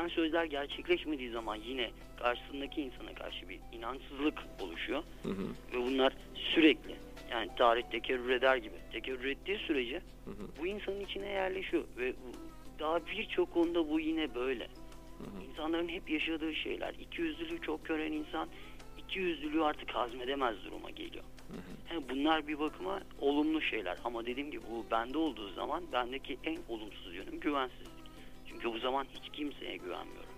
verilen sözler gerçekleşmediği zaman yine karşısındaki insana karşı bir inançsızlık oluşuyor. Hı hı. Ve bunlar sürekli yani tarih tekerrür eder gibi. Tekerrür ettiği sürece Hı hı. bu insanın içine yerleşiyor. Ve daha birçok konuda bu yine böyle. İnsanların hep yaşadığı şeyler. İkiyüzlülüğü çok gören insan ikiyüzlülüğü artık hazmedemez duruma geliyor. Yani bunlar bir bakıma olumlu şeyler. Ama dediğim gibi bu bende olduğu zaman bendeki en olumsuz yönüm güvensizlik. Çünkü bu zaman hiç kimseye güvenmiyorum.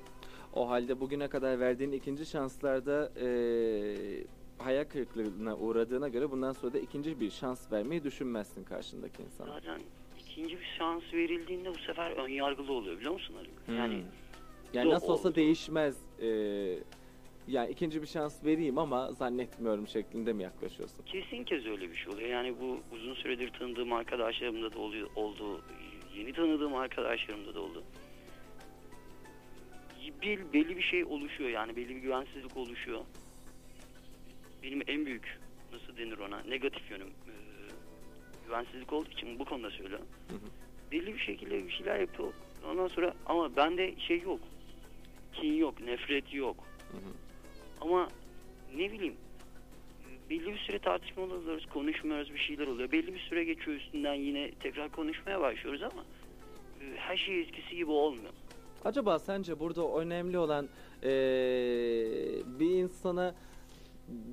O halde bugüne kadar verdiğin ikinci şanslarda eee hayal kırıklığına uğradığına göre bundan sonra da ikinci bir şans vermeyi düşünmezsin karşındaki insana. Zaten ikinci bir şans verildiğinde bu sefer ön yargılı oluyor biliyor musun Haluk? Hmm. Yani Yani nasıl olsa oldu. değişmez. eee, yani ikinci bir şans vereyim ama zannetmiyorum şeklinde mi yaklaşıyorsun? kesin kez öyle bir şey oluyor. Yani bu uzun süredir tanıdığım arkadaşlarımda da oluyor, oldu. Yeni tanıdığım arkadaşlarımda da oldu. Bir, belli bir şey oluşuyor yani belli bir güvensizlik oluşuyor. Benim en büyük nasıl denir ona negatif yönüm e, güvensizlik olduğu için bu konuda söylüyorum. Hı hı. Belli bir şekilde bir şeyler yapıyor. Ondan sonra ama bende şey yok. Kin yok, nefret yok. Hı hı. Ama ne bileyim belli bir süre tartışmalı oluyoruz, konuşmuyoruz bir şeyler oluyor. Belli bir süre geçiyor üstünden yine tekrar konuşmaya başlıyoruz ama her şey eskisi gibi olmuyor. Acaba sence burada önemli olan eee, bir insana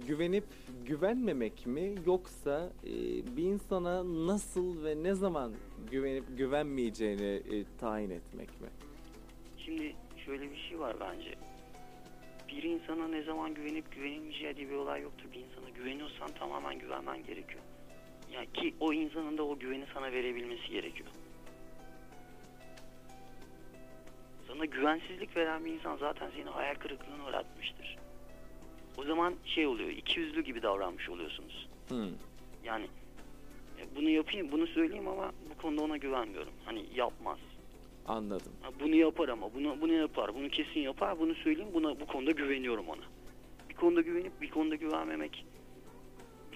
güvenip güvenmemek mi yoksa eee, bir insana nasıl ve ne zaman güvenip güvenmeyeceğini eee, tayin etmek mi? Şimdi şöyle bir şey var bence. Bir insana ne zaman güvenip güvenilmeyeceği diye bir olay yoktur. Bir insana güveniyorsan tamamen güvenmen gerekiyor. Ya ki o insanın da o güveni sana verebilmesi gerekiyor. Sana güvensizlik veren bir insan zaten seni hayal kırıklığına uğratmıştır. O zaman şey oluyor, iki yüzlü gibi davranmış oluyorsunuz. Hmm. Yani e, bunu yapayım, bunu söyleyeyim ama bu konuda ona güvenmiyorum. Hani yapmaz. Anladım. Bunu yapar ama bunu bunu yapar. Bunu kesin yapar. Bunu söyleyeyim. Buna bu konuda güveniyorum ona. Bir konuda güvenip bir konuda güvenmemek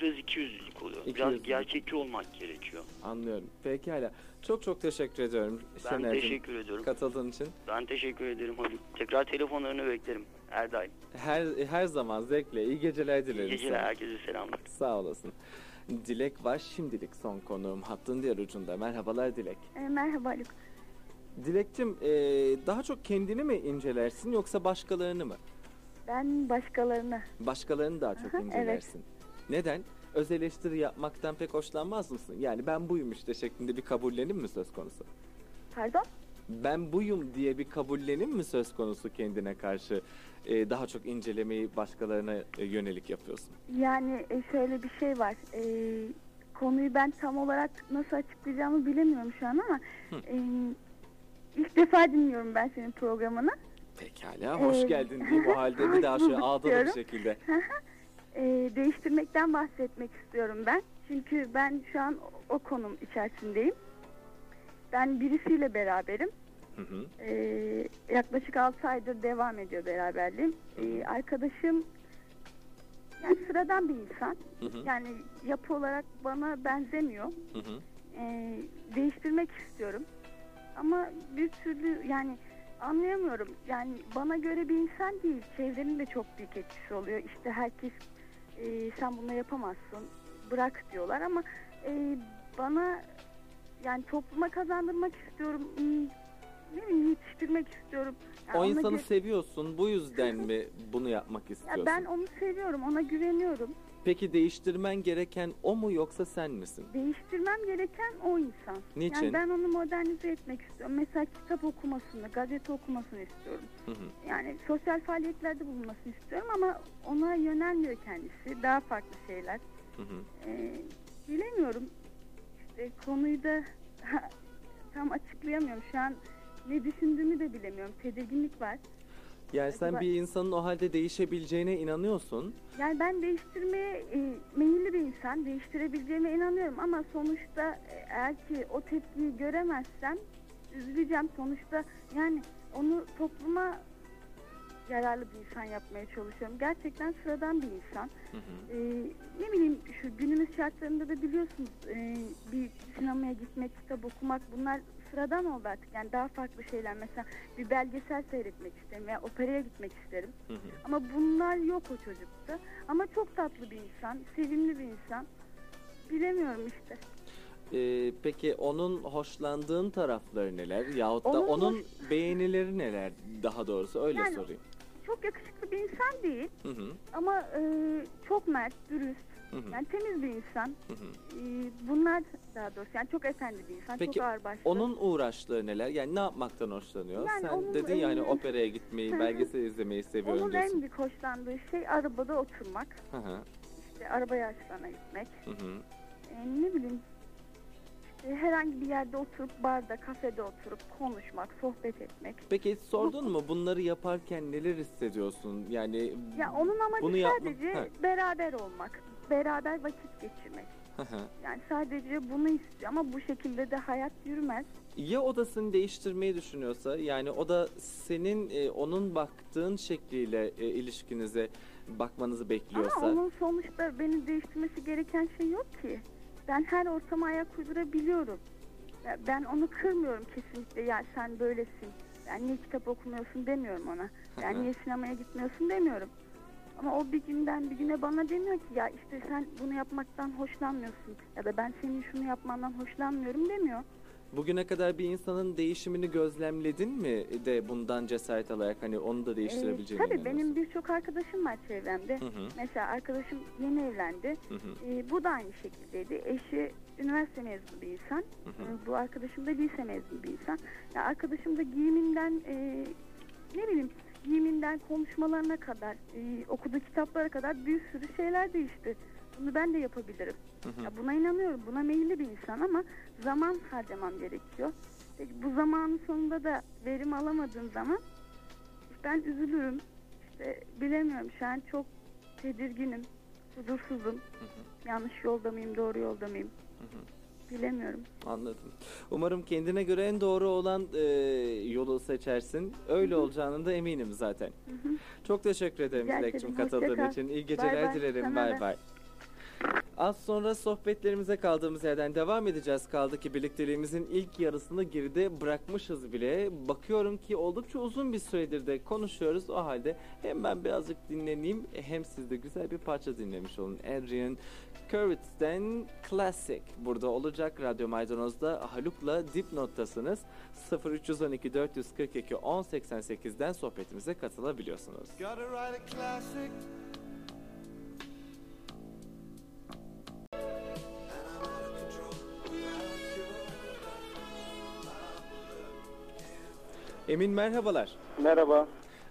biraz ikiyüzlülük oluyor. Biraz İkiyüzlülük. gerçekçi olmak gerekiyor. Anlıyorum. Pekala. Çok çok teşekkür ediyorum Ben Şener'cim teşekkür ediyorum. katıldığın için. Ben teşekkür ederim Haluk. Tekrar telefonlarını beklerim. Her daim. Her her zaman zevkle iyi geceler İyi dilerim. geceler. sana. Herkese selamlar. Sağ olasın. Dilek var şimdilik son konuğum. Hattın diğer ucunda. Merhabalar Dilek. E, merhaba Haluk. Dilekçim e, daha çok kendini mi incelersin yoksa başkalarını mı? Ben başkalarını. Başkalarını daha çok Aha, incelersin. Neden? Öz eleştiri yapmaktan pek hoşlanmaz mısın? Yani ben buyum işte şeklinde bir kabullenim mi söz konusu? Pardon? Ben buyum diye bir kabullenim mi söz konusu kendine karşı e, daha çok incelemeyi başkalarına e, yönelik yapıyorsun? Yani e, şöyle bir şey var. E, konuyu ben tam olarak nasıl açıklayacağımı bilemiyorum şu an ama Hı. e, ilk defa dinliyorum ben senin programını. Pekala hoş Ee, geldin diyeyim o halde bir hoş daha şöyle bulduk ağdalı bir diyorum. şekilde. E, değiştirmekten bahsetmek istiyorum ben. Çünkü ben şu an o, o konum içerisindeyim. Ben birisiyle beraberim. Hı hı. Ee, yaklaşık 6 aydır devam ediyor beraberliğim. Ee, arkadaşım yani sıradan bir insan. Hı hı. Yani yapı olarak bana benzemiyor. Hı hı. Ee, değiştirmek istiyorum. Ama bir türlü yani anlayamıyorum. Yani bana göre bir insan değil. Çevrenin de çok büyük etkisi oluyor. İşte herkes e, sen bunu yapamazsın bırak diyorlar ama e, bana yani topluma kazandırmak istiyorum. Hmm, yetiştirmek istiyorum. Yani O ona insanı gö- seviyorsun bu yüzden mi bunu yapmak istiyorsun? ya ben onu seviyorum, ona güveniyorum. Peki değiştirmen gereken o mu yoksa sen misin? Değiştirmem gereken o insan. Niçin? Yani ben onu modernize etmek istiyorum. Mesela kitap okumasını, gazete okumasını istiyorum. Hı hı. Yani sosyal faaliyetlerde bulunmasını istiyorum ama ona yönelmiyor kendisi. Daha farklı şeyler. Hı hı. Ee, bilemiyorum. İşte konuyu da tam açıklayamıyorum. Şu an ne düşündüğümü de bilemiyorum. Tedirginlik var. Yani sen Acaba- bir insanın o halde değişebileceğine inanıyorsun. Yani ben değiştirmeye e, meyilli bir insan. Değiştirebileceğime inanıyorum ama sonuçta e, eğer ki o tepkiyi göremezsem üzüleceğim. Sonuçta yani onu topluma yararlı bir insan yapmaya çalışıyorum. Gerçekten sıradan bir insan. Hı hı. Ee, ne bileyim şu günümüz şartlarında da biliyorsunuz e, bir sinemaya gitmek, kitap okumak bunlar sıradan oldu artık. Yani daha farklı şeyler. Mesela bir belgesel seyretmek isterim veya operaya gitmek isterim. Hı hı. Ama bunlar yok o çocukta. Ama çok tatlı bir insan, sevimli bir insan. Bilemiyorum işte. Ee, peki onun hoşlandığın tarafları neler? Yahut da Onun onun hoş- beğenileri neler? Daha doğrusu öyle Yani- sorayım. Çok yakışıklı bir insan değil Hı hı. ama e, çok mert, dürüst, Hı hı. yani temiz bir insan. Hı hı. E, bunlar daha doğrusu yani çok efendi bir insan, Peki, çok ağırbaşlı. Onun uğraştığı neler? Yani ne yapmaktan hoşlanıyor? Yani Sen onun dedin ya hani en- operaya gitmeyi, Hı belgesel izlemeyi seviyorum Onun diyorsun. en büyük hoşlandığı şey arabada oturmak, Hı hı. işte araba yarışlarına gitmek. Hı hı. E, ne bileyim işte herhangi bir yerde oturup barda, kafede oturup konuşmak, sohbet etmek. Peki hiç sordun mu bunları yaparken neler hissediyorsun? Yani Ya onun amacı bunu yapma- sadece Ha. beraber olmak, beraber vakit geçirmek. Yani sadece bunu istiyor ama bu şekilde de hayat yürümez. ya odasını değiştirmeyi düşünüyorsa yani o da senin e, onun baktığın şekliyle e, ilişkinize bakmanızı bekliyorsa Ama onun sonuçta beni değiştirmesi gereken şey yok ki. Ben her ortama ayak uydurabiliyorum. Ben onu kırmıyorum kesinlikle. Ya sen böylesin. Yani niye kitap okumuyorsun demiyorum ona. Yani niye sinemaya gitmiyorsun demiyorum. Ama o bir günden bir güne bana demiyor ki ya işte sen bunu yapmaktan hoşlanmıyorsun. Ya da ben senin şunu yapmandan hoşlanmıyorum demiyor. bugüne kadar bir insanın değişimini gözlemledin mi de bundan cesaret alarak hani onu da Ee, değiştirebileceğine tabii inanıyorsun? benim birçok arkadaşım var çevremde. Hı hı, Mesela arkadaşım yeni evlendi. hı hı, Ee, bu da aynı şekildeydi. Eşi üniversite mezunu bir insan. hı hı. Ee, bu arkadaşım da lise mezunu bir insan. Ya arkadaşım da giyiminden e, ne bileyim giyiminden konuşmalarına kadar e, okuduğu kitaplara kadar bir sürü şeyler değişti. Bunu ben de yapabilirim. Hı hı. Ya buna inanıyorum. Buna meyilli bir insan ama zaman harcamam gerekiyor. Peki bu zamanın sonunda da verim alamadığım zaman ben üzülürüm. İşte bilemiyorum şu an çok tedirginim, huzursuzum. Hı hı, Yanlış yolda mıyım, doğru yolda mıyım? hı hı. Bilemiyorum. Anladım. Umarım kendine göre en doğru olan e, yolu seçersin. Öyle olacağını da eminim zaten. Çok teşekkür ederim Dilek'cim katıldığın için. İyi Bay geceler bay. dilerim. Sana Bay bay. Az sonra sohbetlerimize kaldığımız yerden devam edeceğiz. Kaldı ki birlikteliğimizin ilk yarısını geride bırakmışız bile. Bakıyorum ki oldukça uzun bir süredir de konuşuyoruz. O halde hem ben birazcık dinleneyim hem siz de güzel bir parça dinlemiş olun. Adrian Kurtz'ten Classic burada olacak. Radyo Maydanoz'da Haluk'la Dipnot'tasınız. 0312 442 1088'den sohbetimize katılabiliyorsunuz. Gotta write a classic. Emin merhabalar. Merhaba.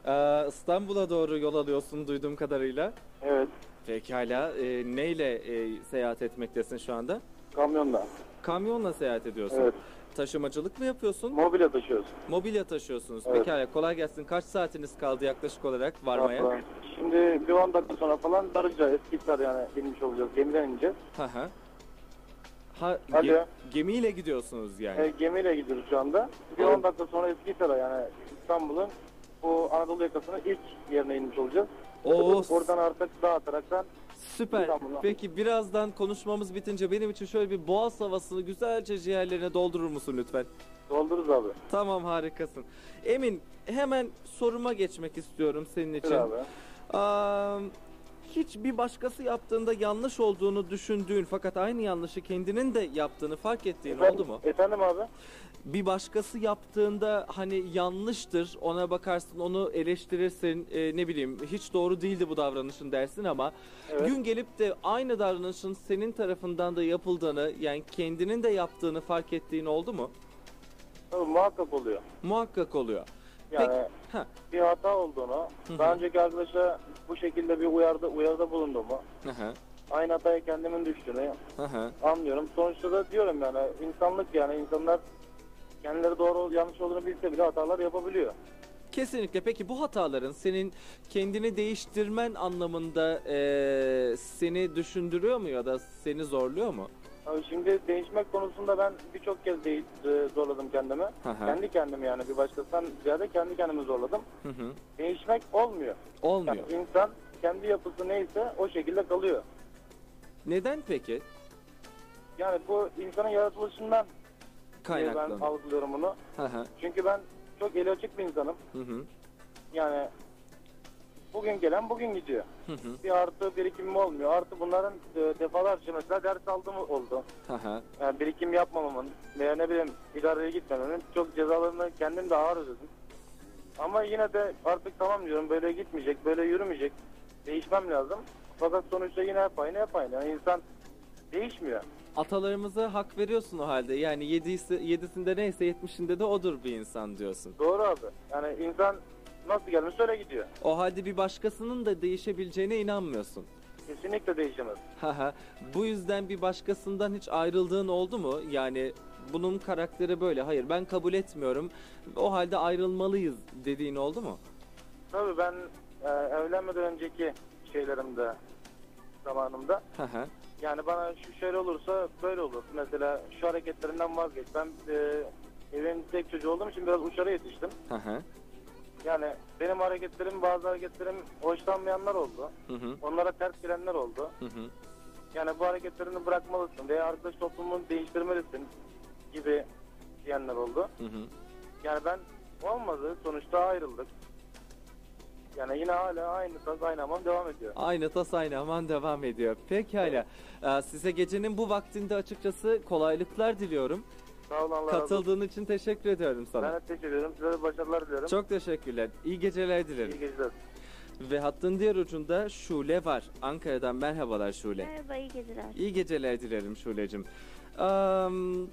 Ee, İstanbul'a doğru yol alıyorsun duyduğum kadarıyla. Evet. Pekala. Ee, neyle e, seyahat etmektesin şu anda? Kamyonla. Kamyonla seyahat ediyorsun. Evet. Taşımacılık mı yapıyorsun? Mobilya taşıyoruz. Mobilya taşıyorsunuz. Evet. Pekala. Kolay gelsin. Kaç saatiniz kaldı yaklaşık olarak varmaya? Şimdi bir 10 dakika sonra falan Darıca Eskitler yani inmiş olacağız. Gemiden ineceğiz. Hı hı. Ha, ge- gemiyle gidiyorsunuz yani. E, gemiyle gidiyoruz şu anda. Bir Evet. 10 dakika sonra Eskitler'e yani İstanbul'un bu Anadolu yakasının ilk yerine inmiş olacağız. Oo, Oradan artık dağıtaraktan süper. İstanbul'a. Peki birazdan konuşmamız bitince benim için şöyle bir boğaz havasını güzelce ciğerlerine doldurur musun lütfen? doldururuz abi. Tamam harikasın. Emin hemen soruma geçmek istiyorum senin için. Abi. Aa, hiç bir başkası yaptığında yanlış olduğunu düşündüğün fakat aynı yanlışı kendinin de yaptığını fark ettiğin Efendim- oldu mu? Efendim abi? Bir başkası yaptığında hani yanlıştır ona bakarsın onu eleştirirsin e, ne bileyim hiç doğru değildi bu davranışın dersin ama Evet. gün gelip de aynı davranışın senin tarafından da yapıldığını yani kendinin de yaptığını fark ettiğin oldu mu? Tabii muhakkak oluyor. Muhakkak oluyor. Yani Ha. bir hata olduğunu, Hı hı. daha önceki arkadaşa bu şekilde bir uyarda, uyarıda bulunduğumu, Hı hı. aynı hataya kendimin düştüğünü, Hı hı. anlıyorum. Sonuçta da diyorum yani insanlık yani insanlar kendileri doğru yanlış olduğunu bilse bile hatalar yapabiliyor. Kesinlikle. Peki bu hataların senin kendini değiştirmen anlamında eee, seni düşündürüyor mu ya da seni zorluyor mu? Şimdi değişmek konusunda ben birçok kez değil, e, zorladım kendimi. Hı. Kendi kendimi yani bir başkasından ziyade kendi kendimi zorladım. Hı hı. Değişmek olmuyor. Olmuyor. Yani insan kendi yapısı neyse o şekilde kalıyor. Neden peki? Yani bu insanın yaratılışından diye ben Kaynaklanıyor. algılıyorum bunu. Hı hı. Çünkü ben çok eli açık bir insanım. Hı hı. Yani bugün gelen bugün gidiyor. Hı hı. Bir artı birikimim olmuyor. Artı bunların e, defalarca mesela ders aldığım oldu. Hı hı. Yani birikim yapmamamın veya ne bileyim idareye gitmememin çok cezalarını kendim de ağır ödedim. Ama yine de artık tamam diyorum böyle gitmeyecek, böyle yürümeyecek. Değişmem lazım. Fakat sonuçta yine hep aynı hep aynı. Yani insan değişmiyor. Atalarımıza hak veriyorsun o halde. Yani yedisi, yedisinde neyse yetmişinde de odur bir insan diyorsun. Doğru abi. Yani insan nasıl gelmiş öyle gidiyor. O halde bir başkasının da değişebileceğine inanmıyorsun. Kesinlikle değişemez. Haha. Bu yüzden bir başkasından hiç ayrıldığın oldu mu? Yani bunun karakteri böyle. Hayır ben kabul etmiyorum. O halde ayrılmalıyız dediğin oldu mu? Tabii ben e, evlenmeden önceki şeylerimde zamanımda Haha. yani bana şu şöyle olursa böyle olur. Mesela şu hareketlerinden vazgeç. Ben e, evin tek çocuğu olduğum için biraz uçlara yetiştim. Haha. Yani benim hareketlerim bazı hareketlerim hoşlanmayanlar oldu. Hı hı. Onlara ters gelenler oldu. Hı hı. Yani bu hareketlerini bırakmalısın veya arkadaş toplumunu değiştirmelisin gibi diyenler oldu. Hı hı. Yani ben olmadı. Sonuçta ayrıldık. Yani yine hala aynı tas aynı hamam devam ediyor. Aynı tas aynı aman devam ediyor. Pekala. Ee, size gecenin bu vaktinde açıkçası kolaylıklar diliyorum. Sağ olun Allah. Katıldığın için teşekkür ediyorum sana. Ben de teşekkür ederim. Size de başarılar diliyorum. Çok teşekkürler. İyi geceler dilerim. iyi geceler. Ve hattın diğer ucunda Şule var. Ankara'dan merhabalar Şule. Merhaba, iyi geceler. İyi geceler dilerim Şule'cim. Am,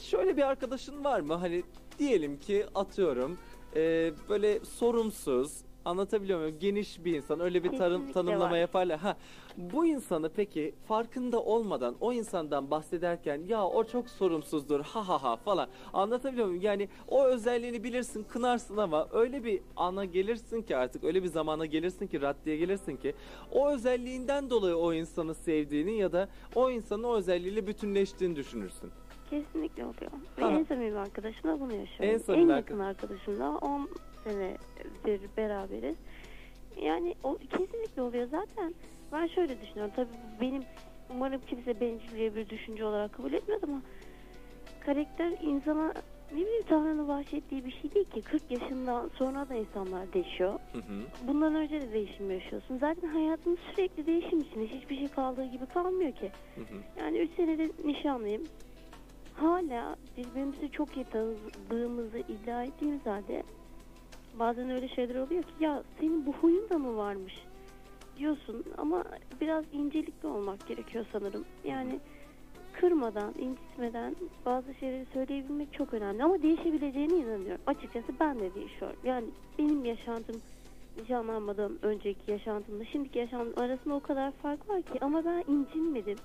şöyle bir arkadaşın var mı? Hani diyelim ki atıyorum e, böyle sorumsuz, anlatabiliyor muyum? Geniş bir insan öyle bir tarım, Kesinlikle tanımlama var. yaparlar. Ha, bu insanı peki farkında olmadan o insandan bahsederken ya o çok sorumsuzdur ha ha ha falan anlatabiliyor muyum? Yani o özelliğini bilirsin kınarsın ama öyle bir ana gelirsin ki artık öyle bir zamana gelirsin ki raddeye gelirsin ki o özelliğinden dolayı o insanı sevdiğini ya da o insanın o özelliğiyle bütünleştiğini düşünürsün. Kesinlikle oluyor. Ve Ha. en samimi arkadaşımla bunu yaşıyorum. En samimi arka- yakın arkadaşımla 10 senedir beraberiz. Yani o kesinlikle oluyor zaten. Ben şöyle düşünüyorum. Tabii benim umarım kimse bencilliğe bir düşünce olarak kabul etmez ama karakter insana ne bileyim Tanrı'nın bahşettiği bir şey değil ki. 40 yaşından sonra da insanlar değişiyor. Hı hı. Bundan önce de değişim yaşıyorsun. Zaten hayatın sürekli değişim içinde. Hiçbir şey kaldığı gibi kalmıyor ki. Hı hı. Yani 3 senedir nişanlıyım. Hala birbirimizi çok iyi tanıdığımızı iddia ettiğimiz halde bazen öyle şeyler oluyor ki ya senin bu huyun da mı varmış diyorsun ama biraz incelikli olmak gerekiyor sanırım. Yani kırmadan, incitmeden bazı şeyleri söyleyebilmek çok önemli ama değişebileceğine inanıyorum. Açıkçası ben de değişiyorum. Yani benim yaşantım nişanlanmadan önceki yaşantımla şimdiki yaşantım arasında o kadar fark var ki ama ben incinmedim,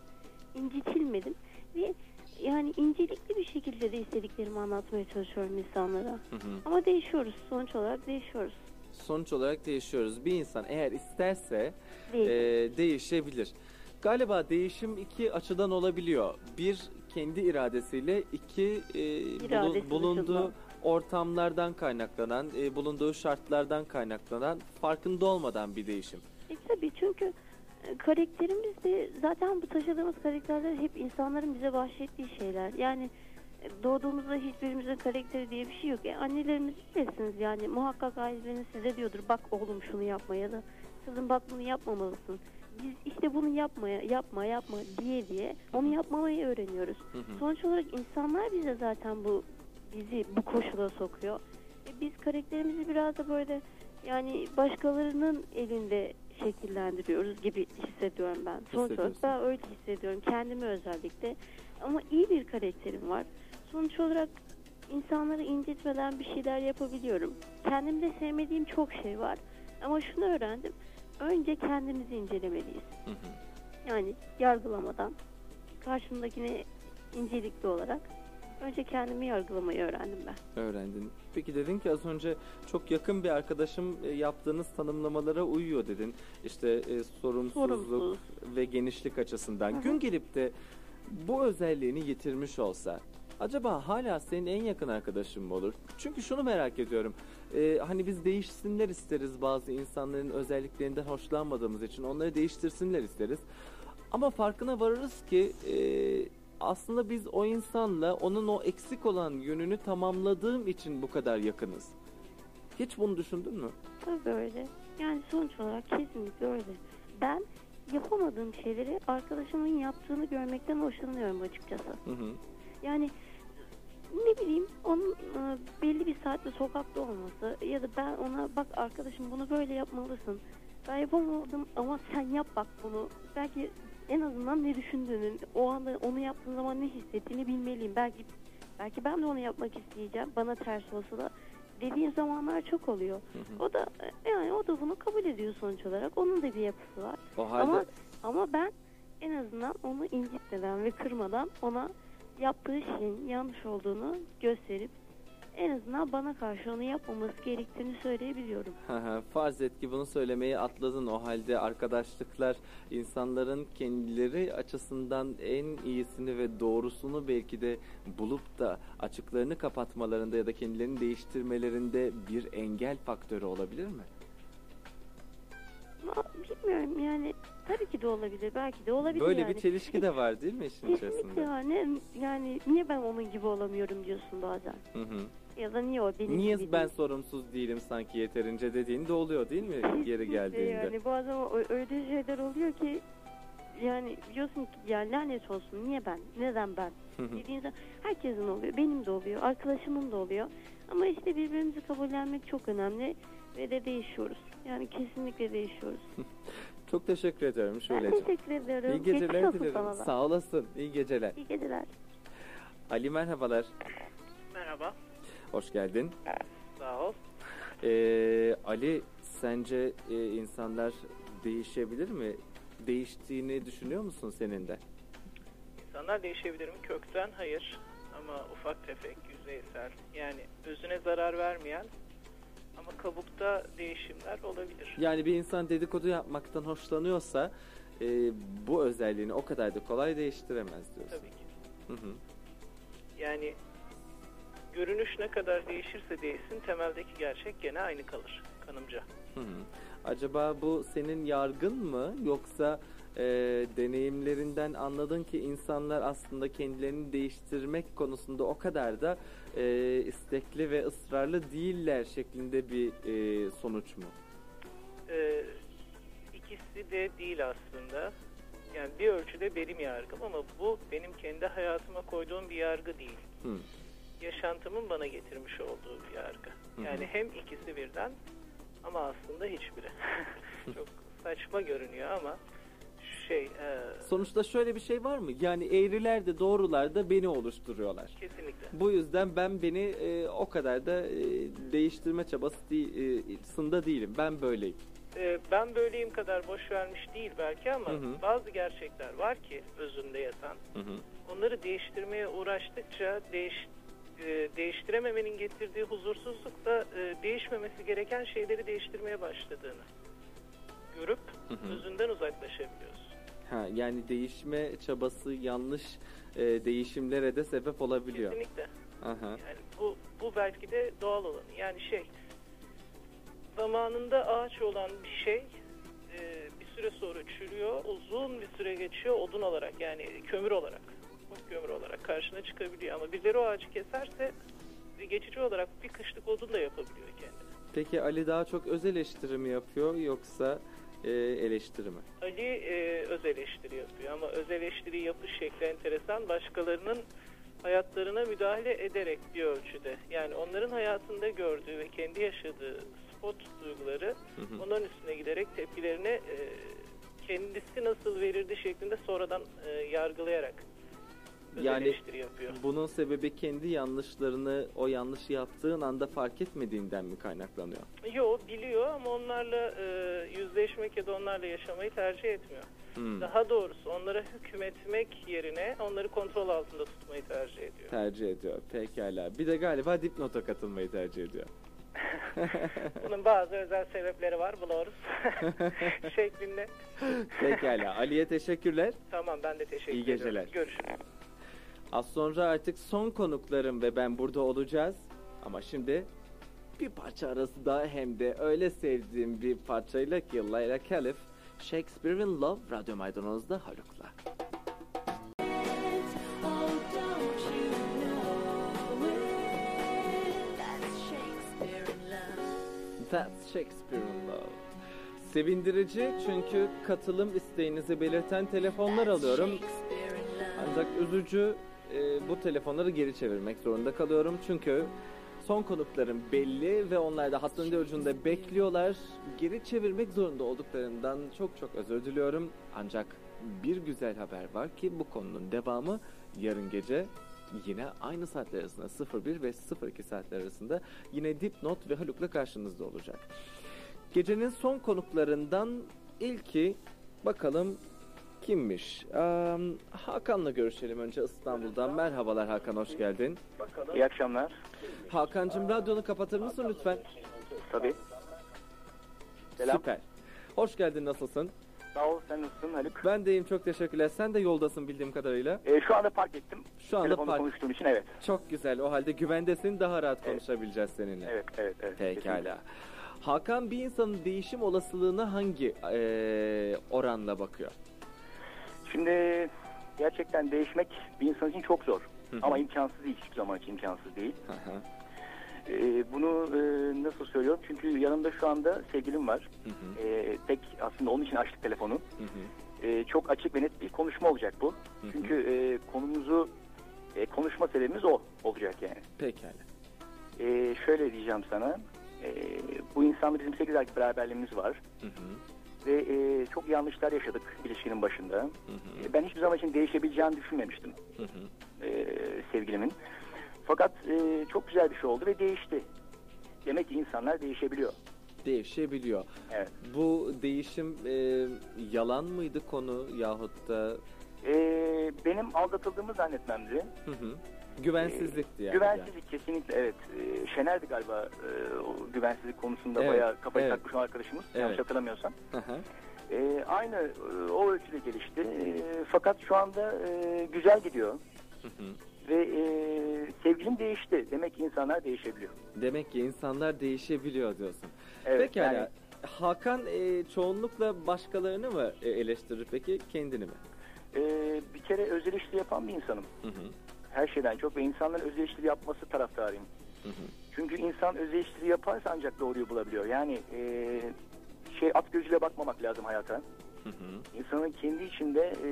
incitilmedim ve yani incelikli bir şekilde de istediklerimi anlatmaya çalışıyorum insanlara. Hı hı. Ama değişiyoruz. Sonuç olarak değişiyoruz. Sonuç olarak değişiyoruz. Bir insan eğer isterse Değil. e, değişebilir. Galiba değişim iki açıdan olabiliyor. Bir kendi iradesiyle, iki e, İradesi bulunduğu dışında. ortamlardan kaynaklanan, e, bulunduğu şartlardan kaynaklanan, farkında olmadan bir değişim. E tabii çünkü karakterimiz de zaten bu taşıdığımız karakterler hep insanların bize bahşettiği şeyler. Yani e, doğduğumuzda hiçbirimizin karakteri diye bir şey yok. E, annelerimiz bilirsiniz yani muhakkak aileniz size diyordur bak oğlum şunu yapma ya da kızım bak bunu yapmamalısın. Biz işte bunu yapmaya yapma yapma diye diye onu yapmamayı öğreniyoruz. Hı hı. Sonuç olarak insanlar bize zaten bu bizi bu koşula sokuyor. E biz karakterimizi biraz da böyle yani başkalarının elinde şekillendiriyoruz gibi hissediyorum ben. Sonuç olarak ben öyle hissediyorum. Kendimi özellikle. Ama iyi bir karakterim var. Sonuç olarak insanları incitmeden bir şeyler yapabiliyorum. Kendimde sevmediğim çok şey var. Ama şunu öğrendim. Önce kendimizi incelemeliyiz. Hı hı. Yani yargılamadan karşımdakine incelikli olarak önce kendimi yargılamayı öğrendim ben. Öğrendin. Peki dedin ki az önce çok yakın bir arkadaşım e, yaptığınız tanımlamalara uyuyor dedin. İşte e, sorumsuzluk Sorumsuz. ve genişlik açısından. Hı hı. Gün gelip de bu özelliğini yitirmiş olsa acaba hala senin en yakın arkadaşın mı olur? Çünkü şunu merak ediyorum. E, hani biz değişsinler isteriz bazı insanların özelliklerinden hoşlanmadığımız için onları değiştirsinler isteriz. Ama farkına varırız ki e, aslında biz o insanla onun o eksik olan yönünü tamamladığım için bu kadar yakınız. Hiç bunu düşündün mü? Tabii öyle. Yani sonuç olarak kesinlikle öyle. Ben yapamadığım şeyleri arkadaşımın yaptığını görmekten hoşlanıyorum açıkçası. Hı hı. Yani ne bileyim onun e, belli bir saatte sokakta olması ya da ben ona bak arkadaşım bunu böyle yapmalısın. Ben yapamadım ama sen yap bak bunu. Belki en azından ne düşündüğünü, o anda onu yaptığın zaman ne hissettiğini bilmeliyim. Belki belki ben de onu yapmak isteyeceğim. Bana ters olsa da dediğin zamanlar çok oluyor. Hı hı. O da yani o da bunu kabul ediyor sonuç olarak. Onun da bir yapısı var. O halde Ama ama ben en azından onu incitmeden ve kırmadan ona yaptığı şeyin yanlış olduğunu gösterip en azından bana karşı onu yapmaması gerektiğini söyleyebiliyorum. Farz et ki bunu söylemeyi atladın o halde arkadaşlıklar insanların kendileri açısından en iyisini ve doğrusunu belki de bulup da açıklarını kapatmalarında ya da kendilerini değiştirmelerinde bir engel faktörü olabilir mi? Bilmiyorum yani tabii ki de olabilir belki de olabilir Böyle yani. bir çelişki de var değil mi işin Kesinlikle içerisinde? yani, yani niye ben onun gibi olamıyorum diyorsun bazen. Hı hı. Ya da niye o benim Niye gibi ben değil? sorumsuz değilim sanki yeterince dediğin de oluyor değil mi yeri geldiğinde? Yani bazen o- öyle şeyler oluyor ki yani diyorsun ki ya lanet olsun niye ben neden ben dediğin zaman herkesin oluyor benim de oluyor arkadaşımın da oluyor ama işte birbirimizi kabullenmek çok önemli ve de değişiyoruz yani kesinlikle değişiyoruz. Çok teşekkür ediyorum Ben şöylece. teşekkür ediyorum. İyi Geçmiş geceler olsun dilerim. Sağ olasın. İyi geceler. İyi geceler. Ali merhabalar. Merhaba. Hoş geldin. Sağ ol. Ee, Ali sence e, insanlar değişebilir mi? Değiştiğini düşünüyor musun senin de? İnsanlar değişebilir mi? Kökten hayır. Ama ufak tefek, yüzeysel. Yani özüne zarar vermeyen ama kabukta değişimler olabilir. Yani bir insan dedikodu yapmaktan hoşlanıyorsa e, bu özelliğini o kadar da kolay değiştiremez diyorsun. Tabii ki. Hı hı. Yani görünüş ne kadar değişirse değişsin temeldeki gerçek gene aynı kalır kanımca. Hı hı. Acaba bu senin yargın mı yoksa e, deneyimlerinden anladın ki insanlar aslında kendilerini değiştirmek konusunda o kadar da e, istekli ve ısrarlı değiller şeklinde bir e, sonuç mu? Ee, ikisi de değil aslında. Yani bir ölçüde benim yargım ama bu benim kendi hayatıma koyduğum bir yargı değil. Hı. yaşantımın bana getirmiş olduğu bir yargı. Hı hı. Yani hem ikisi birden ama aslında hiçbiri. Çok saçma görünüyor ama şey e, Sonuçta şöyle bir şey var mı? Yani eğriler de doğrular da beni oluşturuyorlar. kesinlikle. Bu yüzden ben beni e, o kadar da e, değiştirme çabası değil, e, değilim. Ben böyleyim. E, ben böyleyim kadar boş vermiş değil belki ama Hı hı. bazı gerçekler var ki özünde yatan. Hı hı. Onları değiştirmeye uğraştıkça değiş e, değiştirememenin getirdiği huzursuzlukla e, değişmemesi gereken şeyleri değiştirmeye başladığını görüp Hı hı. özünden uzaklaşabiliyorsun. Ha, yani değişme çabası yanlış e, değişimlere de sebep olabiliyor. Kesinlikle. Aha. Yani bu, bu belki de doğal olanı. Yani şey, zamanında ağaç olan bir şey e, bir süre sonra çürüyor, uzun bir süre geçiyor odun olarak yani kömür olarak, kömür olarak karşına çıkabiliyor. Ama birileri o ağacı keserse geçici olarak bir kışlık odun da yapabiliyor kendine. Peki Ali daha çok öz eleştiri mi yapıyor yoksa e, eleştiri mi? Ali e, öz eleştiri yapıyor ama öz eleştiri yapış şekli enteresan. Başkalarının hayatlarına müdahale ederek bir ölçüde. Yani onların hayatında gördüğü ve kendi yaşadığı spot duyguları Hı hı. onların üstüne giderek tepkilerini e, kendisi nasıl verirdi şeklinde sonradan e, yargılayarak öz Yani- eleştiri yapıyor. Bunun sebebi kendi yanlışlarını o yanlışı yaptığın anda fark etmediğinden mi kaynaklanıyor? Yo biliyor ama onlarla e, yüzleşmek ya da onlarla yaşamayı tercih etmiyor. Hmm, Daha doğrusu onlara hükmetmek yerine onları kontrol altında tutmayı tercih ediyor. tercih ediyor. Pekala. Bir de galiba dipnota katılmayı tercih ediyor. Bunun bazı özel sebepleri var buluruz şeklinde. Pekala. Ali'ye teşekkürler. Tamam ben de teşekkür İyi ederim. geceler. Görüşürüz. Az sonra artık son konuklarım ve ben burada olacağız. Ama şimdi bir parça arası daha hem de öyle sevdiğim bir parçayla ki Layla Calif, Shakespeare'in Love Radyo Maydanoz'da Haluk'la. That's Shakespeare'in Love. Sevindirici çünkü katılım isteğinizi belirten telefonlar alıyorum. Ancak üzücü e, bu telefonları geri çevirmek zorunda kalıyorum. Çünkü son konuklarım belli ve onlar da hattın ucunda bekliyorlar. Geri çevirmek zorunda olduklarından çok çok özür diliyorum. Ancak bir güzel haber var ki bu konunun devamı yarın gece yine aynı saatler arasında 01 ve 02 saatler arasında yine Dipnot ve Haluk'la karşınızda olacak. Gecenin son konuklarından ilki bakalım kimmiş? Ee, Hakan'la görüşelim önce İstanbul'dan. Merhabalar Hakan hoş geldin. İyi akşamlar. Hakan'cığım radyonu kapatır mısın lütfen? Tabii. Selam. Süper. Hoş geldin nasılsın? Sağ ol. Sen nasılsın Haluk? Ben de iyiyim çok teşekkürler. Sen de yoldasın bildiğim kadarıyla. Ee, şu anda park ettim. Şu anda Telefonda park- konuştuğum için evet. Çok güzel. O halde güvendesin daha rahat Evet. konuşabileceğiz seninle. Evet, evet, evet. kesinlikle. Pekala. Hakan bir insanın değişim olasılığına hangi eee, oranla bakıyor? Şimdi gerçekten değişmek bir insan için çok zor. Hı hı. Ama imkansız değil. Hiçbir zaman için imkansız değil. Ee, bunu e, nasıl söylüyorum? Çünkü yanımda şu anda sevgilim var. hı hı, Ee, tek aslında onun için açtık telefonu. hı hı, Ee, çok açık ve net bir konuşma olacak bu. hı hı. Çünkü e, konumuzu e, konuşma sebebimiz o olacak yani. Pekala. Ee, şöyle diyeceğim sana. Ee, bu insanla bizim 8 aylık beraberliğimiz var. Hı hı, Ve e, çok yanlışlar yaşadık ilişkinin başında. hı hı, E, Ben hiçbir zaman için değişebileceğini düşünmemiştim hı hı. e, sevgilimin. Fakat e, çok güzel bir şey oldu ve değişti. Demek ki insanlar değişebiliyor. Değişebiliyor. Evet. Bu değişim eee, yalan mıydı konu yahut da E, benim aldatıldığımı zannetmemdi. hı hı, güvensizlikti yani. Güvensizlik kesinlikle evet. E, Şener'di galiba e, o güvensizlik konusunda Evet, bayağı kafayı evet. takmış o arkadaşımız. Evet. Yanlış hatırlamıyorsam. Hı hı. E, aynı e, o ölçüde gelişti. E, fakat şu anda e, güzel gidiyor. Hı hı. Ve e, sevgilim değişti. Demek ki insanlar değişebiliyor. Demek ki insanlar değişebiliyor diyorsun. Evet, Pekala. yani- Hakan e, çoğunlukla başkalarını mı e, eleştirir peki kendini mi? E, bir kere öz eleştiri yapan bir insanım. Hı hı. Her şeyden çok ve insanların öz eleştiri yapması taraftarıyım. Hı hı. Çünkü insan öz eleştiri yaparsa ancak doğruyu bulabiliyor. Yani e, şey at gözüyle bakmamak lazım hayata. Hı hı. İnsanın kendi içinde e,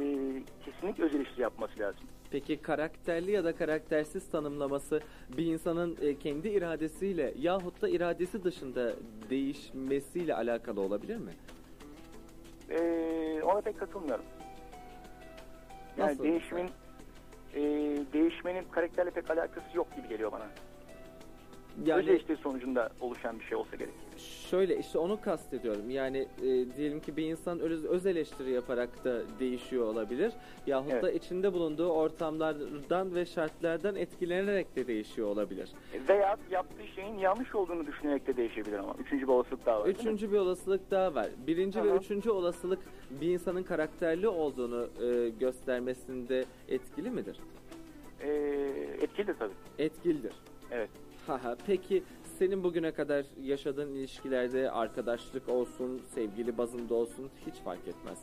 kesinlikle öz eleştiri yapması lazım. Peki karakterli ya da karaktersiz tanımlaması bir insanın e, kendi iradesiyle yahut da iradesi dışında değişmesiyle alakalı olabilir mi? E, ona pek katılmıyorum. Yani Nasıl? değişimin e, değişmenin karakterle pek alakası yok gibi geliyor bana. Yani eleştiri sonucunda oluşan bir şey olsa gerek. şöyle işte onu kastediyorum. Yani e, diyelim ki bir insan öz, öz eleştiri yaparak da değişiyor olabilir. Yahut Evet. da içinde bulunduğu ortamlardan ve şartlardan etkilenerek de değişiyor olabilir. Veya yaptığı şeyin yanlış olduğunu düşünerek de değişebilir ama. Üçüncü bir olasılık daha var. Üçüncü bir olasılık daha var. Birinci ve Aha. üçüncü olasılık bir insanın karakterli olduğunu e, göstermesinde etkili midir? E, etkili tabii. Etkilidir. Evet. Haha. Peki senin bugüne kadar yaşadığın ilişkilerde arkadaşlık olsun, sevgili bazında olsun hiç fark etmez.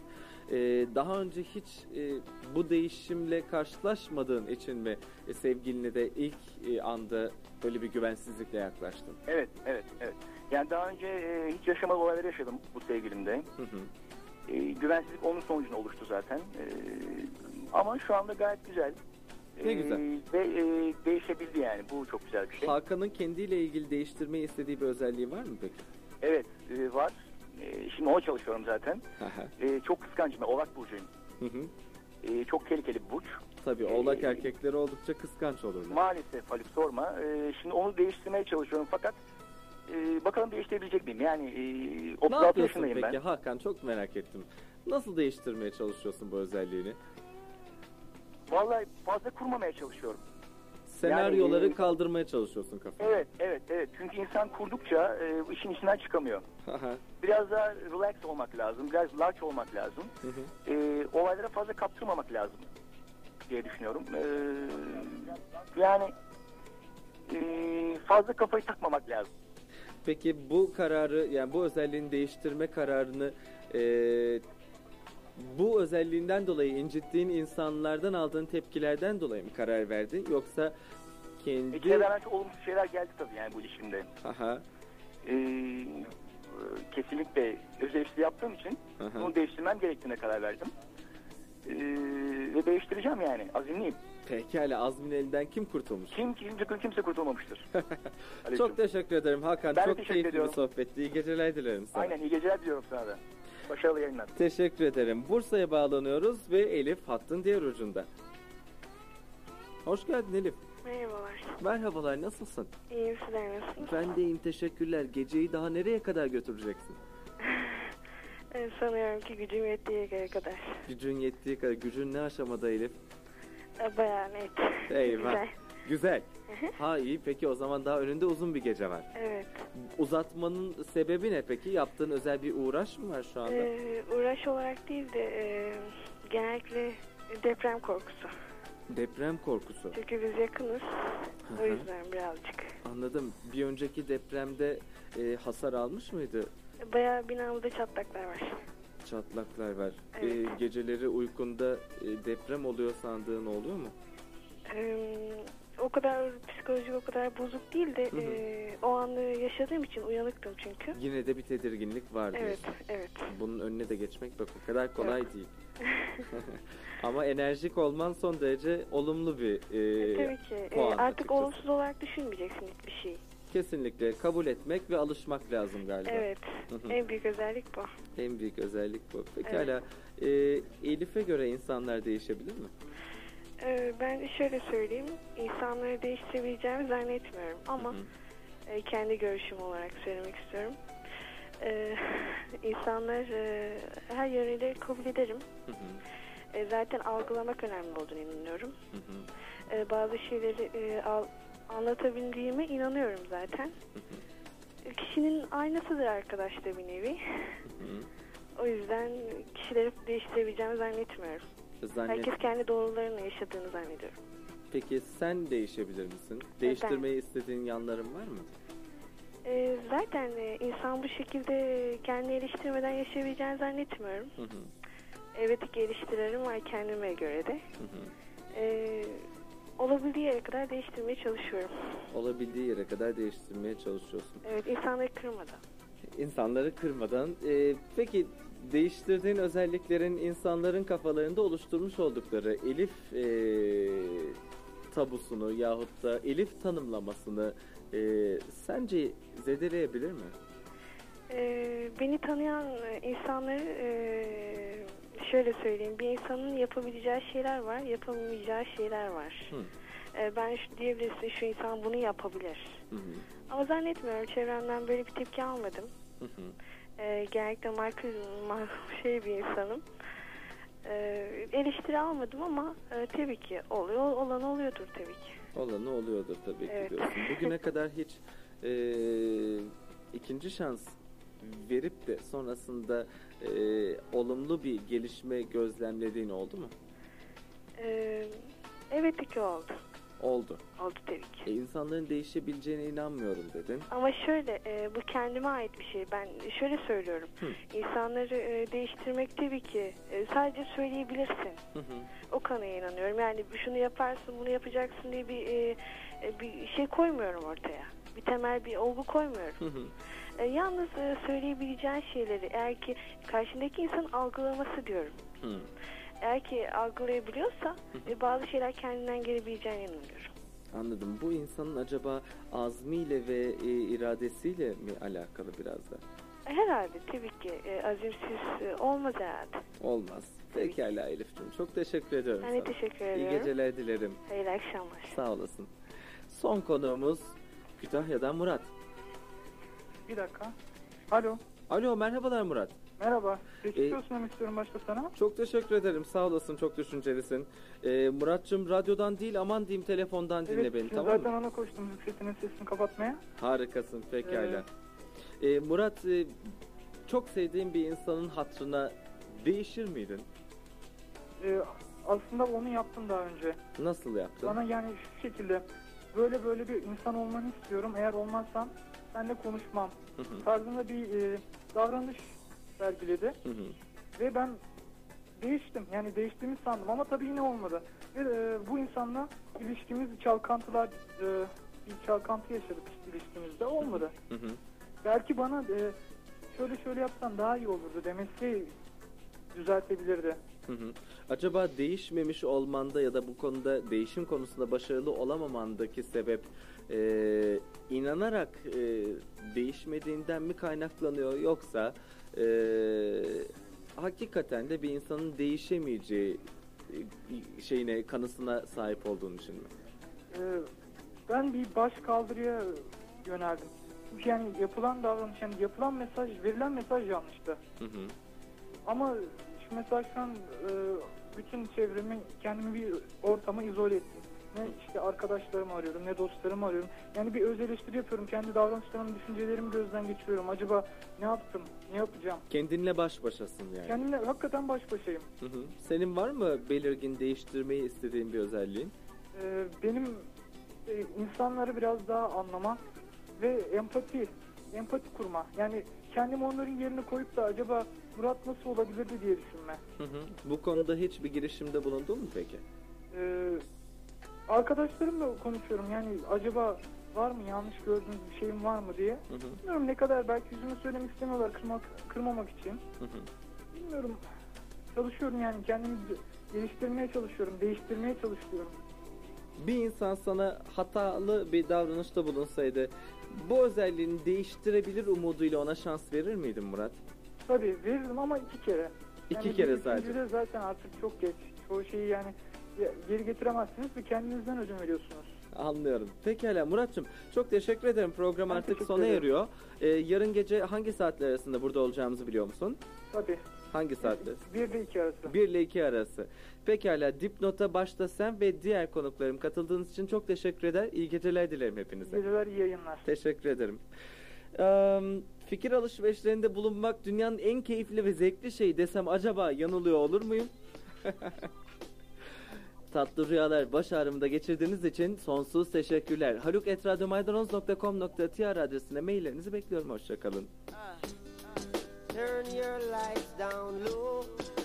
Ee, daha önce hiç e, bu değişimle karşılaşmadığın için mi e, sevgiline de ilk e, anda böyle bir güvensizlikle yaklaştın? Evet, evet, evet. Yani daha önce e, hiç yaşamadığı olayları yaşadım bu sevgilimde. Hı hı. E, güvensizlik onun sonucunda oluştu zaten. E, ama şu anda gayet güzel. Ne E, güzel. Ve e, değişebildi yani. Bu çok güzel bir şey. Hakan'ın kendiyle ilgili değiştirmeyi istediği bir özelliği var mı peki? Evet, e, var. E, şimdi ona çalışıyorum zaten. E, çok kıskancım. Oğlak burcuyum. Hı hı. E, çok tehlikeli bir burç. Tabii oğlak erkekleri oldukça kıskanç olurlar. Maalesef Haluk sorma. E, şimdi onu değiştirmeye çalışıyorum fakat e, bakalım değiştirebilecek miyim? Yani e, Ne 36 yapıyorsun yaşındayım peki ben. Hakan çok merak ettim. Nasıl değiştirmeye çalışıyorsun bu özelliğini? Vallahi fazla kurmamaya çalışıyorum. Senaryoları Yani, e, kaldırmaya çalışıyorsun kafana. Evet, evet, evet. Çünkü insan kurdukça e, işin içinden çıkamıyor. Biraz daha relax olmak lazım, biraz large olmak lazım. Hı hı. E, olaylara fazla kaptırmamak lazım diye düşünüyorum. E, yani e, fazla kafayı takmamak lazım. Peki bu kararı yani bu özelliğini değiştirme kararını e, bu özelliğinden dolayı incittiğin insanlardan aldığın tepkilerden dolayı mı karar verdin yoksa kendi çevremden çok olumsuz şeyler geldi tabii yani bu ilişkimde. Haha. e, kesinlikle öz eleştiri yaptığım için hı. bunu değiştirmem gerektiğine karar verdim. E, ve değiştireceğim yani azimliyim. Pekala Azmin elinden kim kurtulmuş? Kim kimse, kimse kurtulmamıştır. Çok teşekkür ederim Hakan. Ben çok teşekkür keyifli bir sohbetti. İyi geceler dilerim sana. Aynen iyi geceler diliyorum sana da. Başarılı yayınlar. Teşekkür ederim. Bursa'ya bağlanıyoruz ve Elif hattın diğer ucunda. Hoş geldin Elif. Merhabalar. Merhabalar nasılsın? İyiyim sizler nasılsınız? Ben de iyiyim teşekkürler. Geceyi daha nereye kadar götüreceksin? Sanıyorum ki gücüm yettiği yere kadar. Gücün yettiği kadar. Gücün ne aşamada Elif? Bayağı net. Eyvah. Güzel. Güzel. Ha iyi peki o zaman daha önünde uzun bir gece var. Evet. Uzatmanın sebebi ne peki? Yaptığın özel bir uğraş mı var şu anda? Ee, uğraş olarak değil de e, genellikle deprem korkusu. Deprem korkusu. Çünkü biz yakınız. O yüzden birazcık. Anladım. Bir önceki depremde e, hasar almış mıydı? Bayağı binamızda çatlaklar var. Çatlaklar var. Evet. E, geceleri uykunda e, deprem oluyor sandığın oluyor mu? Ee, o kadar psikolojik o kadar bozuk değil de Hı hı. e, o anı yaşadığım için uyanıktım çünkü. Yine de bir tedirginlik var Evet, diyorsun. evet. Bunun önüne de geçmek bak o kadar kolay Yok. değil. Ama enerjik olman son derece olumlu bir e, Tabii ki. Ee, puan artık açıkçası. olumsuz olarak düşünmeyeceksin hiçbir şeyi. Kesinlikle kabul etmek ve alışmak lazım galiba. Evet. En büyük özellik bu. En büyük özellik bu. Pekala. E, Elif'e göre insanlar değişebilir mi? Ee, ben şöyle söyleyeyim. insanları değiştirebileceğimi zannetmiyorum. Ama e, kendi görüşüm olarak söylemek istiyorum. Ee, insanlar e, her yönüyle kabul ederim. Hı hı. E, zaten algılamak önemli olduğunu inanıyorum. Hı hı. E, bazı şeyleri e, al- anlatabildiğime inanıyorum zaten. Hı hı. E, Kişinin aynasıdır arkadaş da bir nevi. Hı. O yüzden kişileri değiştirebileceğimi zannetmiyorum. Zannet- Herkes kendi doğrularını yaşadığını zannediyorum. Peki sen değişebilir misin? Değiştirmeyi istediğin yanların var mı? E, zaten e, insan bu şekilde kendini eleştirmeden yaşayabileceğini zannetmiyorum. Hı hı. Evet geliştiririm var kendime göre de. Hı hı. E, olabildiği yere kadar değiştirmeye çalışıyorum. Olabildiği yere kadar değiştirmeye çalışıyorsun. Evet insanları kırmadan. İnsanları kırmadan. Ee, peki değiştirdiğin özelliklerin insanların kafalarında oluşturmuş oldukları Elif ee, tabusunu yahut da Elif tanımlamasını ee, sence zedeleyebilir mi? Ee, beni tanıyan e, insanları e, şöyle söyleyeyim. Bir insanın yapabileceği şeyler var, yapamayacağı şeyler var. Hı. Ee, ben şu diyebilirsin şu insan bunu yapabilir. Hı hı. Ama zannetmiyorum çevremden böyle bir tepki almadım. Hı hı. Ee, genellikle marka, şey bir insanım. Ee, eleştiri almadım ama e, tabii ki oluyor. Olan oluyordur tabii ki. Olanı oluyordur tabii ki Evet. diyorsun. Bugüne kadar hiç ee, ikinci şans verip de sonrasında ee, olumlu bir gelişme gözlemlediğin oldu mu? Ee, evet ki oldu. Oldu. Oldu tabii ki. E, insanların değişebileceğine inanmıyorum dedin. Ama şöyle e, bu kendime ait bir şey. Ben şöyle söylüyorum. Hı. İnsanları e, değiştirmek tabii ki e, sadece söyleyebilirsin. Hı hı. O kanıya inanıyorum. Yani şunu yaparsın, bunu yapacaksın diye bir e, e, bir şey koymuyorum ortaya. Bir temel bir olgu koymuyorum. Hı hı. E, yalnız e, söyleyebileceğin şeyleri eğer ki karşındaki insanın algılaması diyorum. Hı. Eğer ki algılayabiliyorsa e, bazı şeyler kendinden gelebileceğine inanıyorum. Anladım. Bu insanın acaba azmiyle ve e, iradesiyle mi alakalı biraz da? Herhalde tabii ki e, azimsiz e, olmaz herhalde. Olmaz. Pekala Elif'ciğim. Çok teşekkür ediyorum Ben de sana. teşekkür İyi ediyorum. geceler dilerim. Hayırlı akşamlar. Sağ olasın. Son konuğumuz Kütahya'dan Murat. Bir dakika. Alo. Alo merhabalar Murat. Merhaba. Geçmiş Ee, istiyorum başta sana. Çok teşekkür ederim. Sağ olasın. Çok düşüncelisin. Ee, Murat'cığım radyodan değil aman diyeyim telefondan dinle evet, beni şimdi tamam zaten mı? ona koştum yükseltinin sesini kapatmaya. Harikasın pekala. Ee, Murat e, çok sevdiğin bir insanın hatrına değişir miydin? Ee, aslında onu yaptım daha önce. Nasıl yaptın? Bana yani şu şekilde böyle böyle bir insan olmanı istiyorum. Eğer olmazsan seninle konuşmam. Hı hı, Tarzında bir e, davranış sergiledi. hı hı. Ve ben değiştim. Yani değiştiğimi sandım ama tabii yine olmadı. Ve e, bu insanla ilişkimiz çalkantılar e, bir çalkantı yaşadık ilişkimizde. Olmadı. Hı hı. belki bana e, şöyle şöyle yapsan daha iyi olurdu demesi düzeltebilirdi. Hı hı. Acaba değişmemiş olmanda ya da bu konuda değişim konusunda başarılı olamamandaki sebep e, inanarak e, değişmediğinden mi kaynaklanıyor yoksa e, hakikaten de bir insanın değişemeyeceği e, şeyine kanısına sahip olduğunu için mi? Ee, ben bir baş kaldırıya yöneldim. Çünkü yani yapılan davranış, yani yapılan mesaj, verilen mesaj yanlıştı. Hı hı. Ama şu mesajdan e, bütün çevremi, kendimi bir ortama izole ettim. Ne işte arkadaşlarımı arıyorum, ne dostlarımı arıyorum. Yani bir öz eleştiri yapıyorum. Kendi davranışlarımı, düşüncelerimi gözden geçiriyorum. Acaba ne yaptım, ne yapacağım? Kendinle baş başasın yani. Kendimle hakikaten baş başayım. Hı hı. Senin var mı belirgin değiştirmeyi istediğin bir özelliğin? Ee, benim e, insanları biraz daha anlama ve empati, empati kurma. Yani kendimi onların yerine koyup da acaba Murat nasıl olabilirdi diye düşünme. Hı hı. Bu konuda hiçbir girişimde bulundun mu peki? Ee, arkadaşlarımla konuşuyorum. Yani acaba var mı yanlış gördüğünüz bir şeyim var mı diye. Hı hı. Bilmiyorum ne kadar belki yüzüme söylemek istemiyorlar kırmak, kırmamak için. Hı hı. Bilmiyorum. Çalışıyorum yani kendimi geliştirmeye çalışıyorum, değiştirmeye çalışıyorum. Bir insan sana hatalı bir davranışta bulunsaydı bu özelliğini değiştirebilir umuduyla ona şans verir miydin Murat? Tabii verirdim ama iki kere. İki Yani kere bir sadece. zaten artık çok geç. Çoğu şeyi yani ya- geri getiremezsiniz ve kendinizden ödün veriyorsunuz. Anlıyorum. Pekala Murat'cığım çok teşekkür ederim. Program Ben artık sona ederim. eriyor. Ee, yarın gece hangi saatler arasında burada olacağımızı biliyor musun? Tabii. Hangi saatler? Bir de iki arası. 1 ile 2 arası. Pekala dipnota başta sen ve diğer konuklarım katıldığınız için çok teşekkür eder. İyi geceler dilerim hepinize. Geceler iyi yayınlar. Teşekkür ederim. Ee, fikir alışverişlerinde bulunmak dünyanın en keyifli ve zevkli şeyi desem acaba yanılıyor olur muyum? Tatlı rüyalar baş ağrımda geçirdiğiniz için sonsuz teşekkürler. haluketradyomaydanoz.com.tr adresine maillerinizi bekliyorum. Hoşçakalın. Ah, ah. Turn your lights down low.